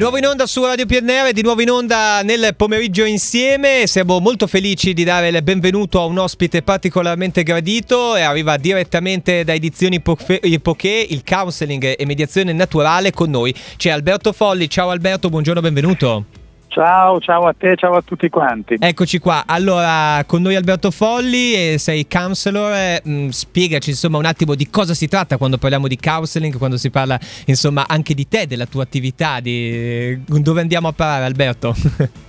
Di nuovo in onda su Radio PNR, di nuovo in onda nel pomeriggio insieme. Siamo molto felici di dare il benvenuto a un ospite particolarmente gradito e arriva direttamente da Edizioni Poché, il counseling e mediazione naturale con noi. C'è Alberto Folli. Ciao Alberto, buongiorno, benvenuto. Ciao, ciao a te, ciao a tutti quanti. Eccoci qua. Allora, con noi Alberto Folli, sei counselor. Eh, mh, spiegaci insomma un attimo di cosa si tratta quando parliamo di counseling, quando si parla insomma anche di te, della tua attività, di dove andiamo a parare Alberto?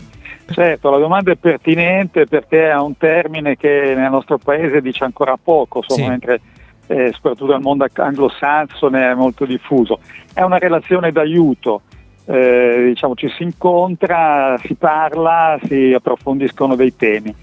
Certo, la domanda è pertinente perché è un termine che nel nostro paese dice ancora poco, insomma, sì. mentre eh, soprattutto nel mondo anglosassone è molto diffuso. È una relazione d'aiuto eh, diciamo, ci si incontra, si parla, si approfondiscono dei temi.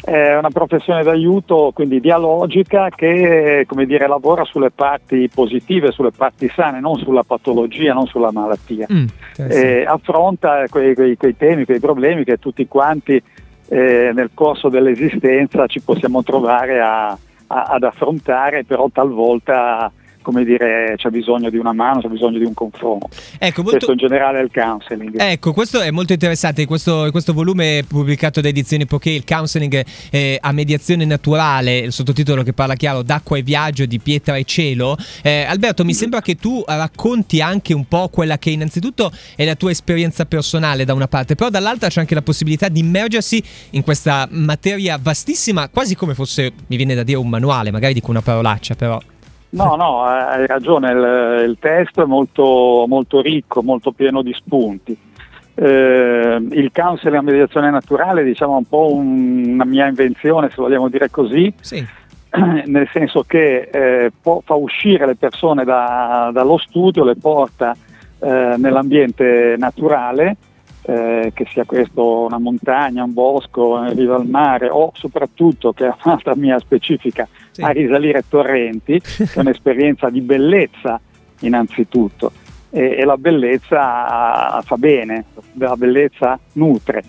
È una professione d'aiuto, quindi dialogica, che dire, lavora sulle parti positive, sulle parti sane, non sulla patologia, non sulla malattia. Mm, eh, affronta quei, quei, quei, temi, quei problemi che tutti quanti eh, nel corso dell'esistenza ci possiamo trovare a, a, ad affrontare, però talvolta come dire, c'è bisogno di una mano, c'è bisogno di un confronto. Ecco, molto... Questo in generale è il counseling. Ecco, questo è molto interessante. Questo, questo volume pubblicato da Edizioni Poké, il counseling eh, a mediazione naturale, il sottotitolo che parla chiaro, d'acqua e viaggio di pietra e cielo. Eh, Alberto, mi sembra che tu racconti anche un po' quella che innanzitutto è la tua esperienza personale da una parte, però dall'altra c'è anche la possibilità di immergersi in questa materia vastissima, quasi come fosse, mi viene da dire, un manuale, magari dico una parolaccia, però. No, no, hai ragione, il, il testo è molto, molto, ricco, molto pieno di spunti. Eh, il counseling a mediazione naturale diciamo un po' un, una mia invenzione, se vogliamo dire così, sì. nel senso che eh, po- fa uscire le persone da, dallo studio, le porta eh, nell'ambiente naturale eh, che sia questo una montagna, un bosco, in riva al mare o soprattutto, che è un'altra mia specifica, sì. a risalire torrenti, è un'esperienza di bellezza innanzitutto e, e la bellezza fa bene, la bellezza nutre,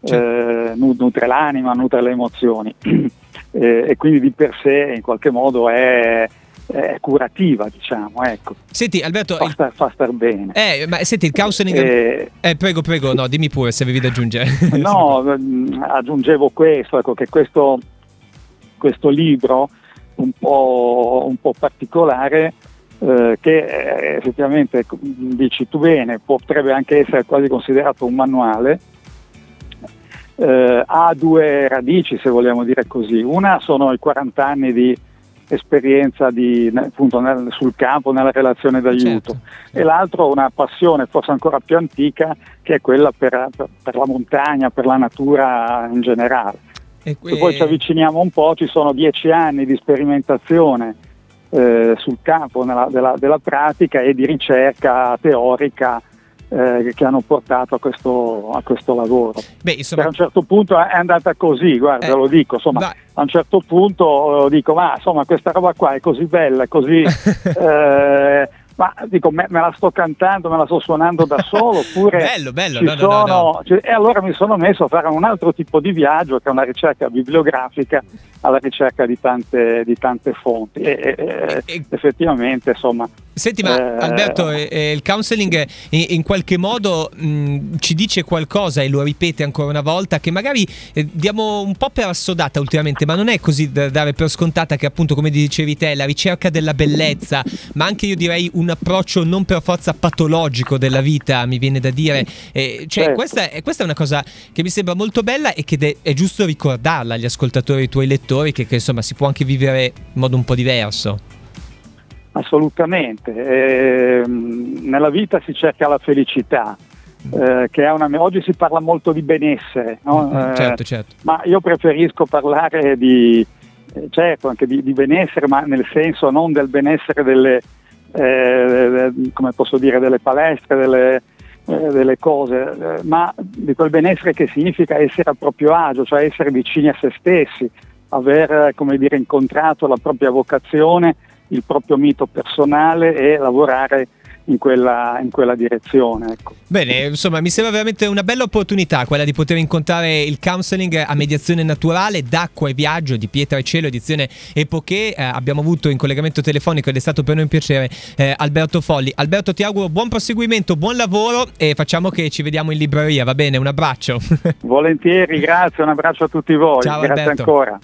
sì. eh, nutre l'anima, nutre le emozioni e, e quindi di per sé in qualche modo è eh, curativa, diciamo, ecco. Senti, Alberto, fa, star, fa star bene. Eh, ma senti, il counseling... Eh, eh, prego, prego, no, dimmi pure se avevi da aggiungere. no, mm, aggiungevo questo, ecco, che questo, questo libro un po', un po particolare eh, che eh, effettivamente dici tu bene, potrebbe anche essere quasi considerato un manuale, eh, ha due radici se vogliamo dire così. Una sono i 40 anni di esperienza di, appunto, nel, sul campo, nella relazione d'aiuto, certo. e l'altro una passione forse ancora più antica che è quella per, per, per la montagna, per la natura in generale. E que... Se poi ci avviciniamo un po', ci sono dieci anni di sperimentazione eh, sul campo nella, della, della pratica e di ricerca teorica eh, che hanno portato a questo, a questo lavoro. Beh, insomma... Per un certo punto è andata così, guarda, eh, lo dico, insomma, va. a un certo punto eh, dico, ma insomma questa roba qua è così bella, è così... eh, ma dico, me, me, la sto cantando, me la sto suonando da solo, oppure bello, bello, no, sono, no, no, cioè, e allora mi sono messo a fare un altro tipo di viaggio che è una ricerca bibliografica alla ricerca di tante, di tante fonti e, e, e, effettivamente insomma Senti, ma eh, Alberto, eh, eh, il counseling in, in qualche modo mh, ci dice qualcosa e lo ripete ancora una volta che magari eh, diamo un po' per assodata ultimamente, ma non è così da dare per scontata che appunto come dicevi te, la ricerca della bellezza, ma anche io direi un approccio non per forza patologico della vita, mi viene da dire. Eh, cioè, certo. questa, è, questa, è, una cosa che mi sembra molto bella e che è, è giusto ricordarla agli ascoltatori, ai tuoi lettori, che, che insomma si può anche vivere in modo un po' diverso. Assolutamente, eh, nella vita si cerca la felicità, eh, che è una, oggi si parla molto di benessere, no? Mm, certo, certo. ma io preferisco parlare di, eh, certo, anche di, di, benessere, ma nel senso non del benessere delle, eh, come posso dire, delle palestre, delle, eh, delle cose, ma di quel benessere che significa essere a proprio agio, cioè essere vicini a se stessi, aver come dire, incontrato la propria vocazione il proprio mito personale e lavorare in quella, in quella direzione. Ecco. Bene, insomma, mi sembra veramente una bella opportunità quella di poter incontrare il counseling a mediazione naturale d'acqua e viaggio di Pietra e Cielo, edizione Epoche. Eh, abbiamo avuto in collegamento telefonico ed è stato per noi un piacere eh, Alberto Folli. Alberto, ti auguro buon proseguimento, buon lavoro e facciamo che ci vediamo in libreria, va bene? Un abbraccio. Volentieri, grazie, un abbraccio a tutti voi. Ciao, grazie Alberto. ancora.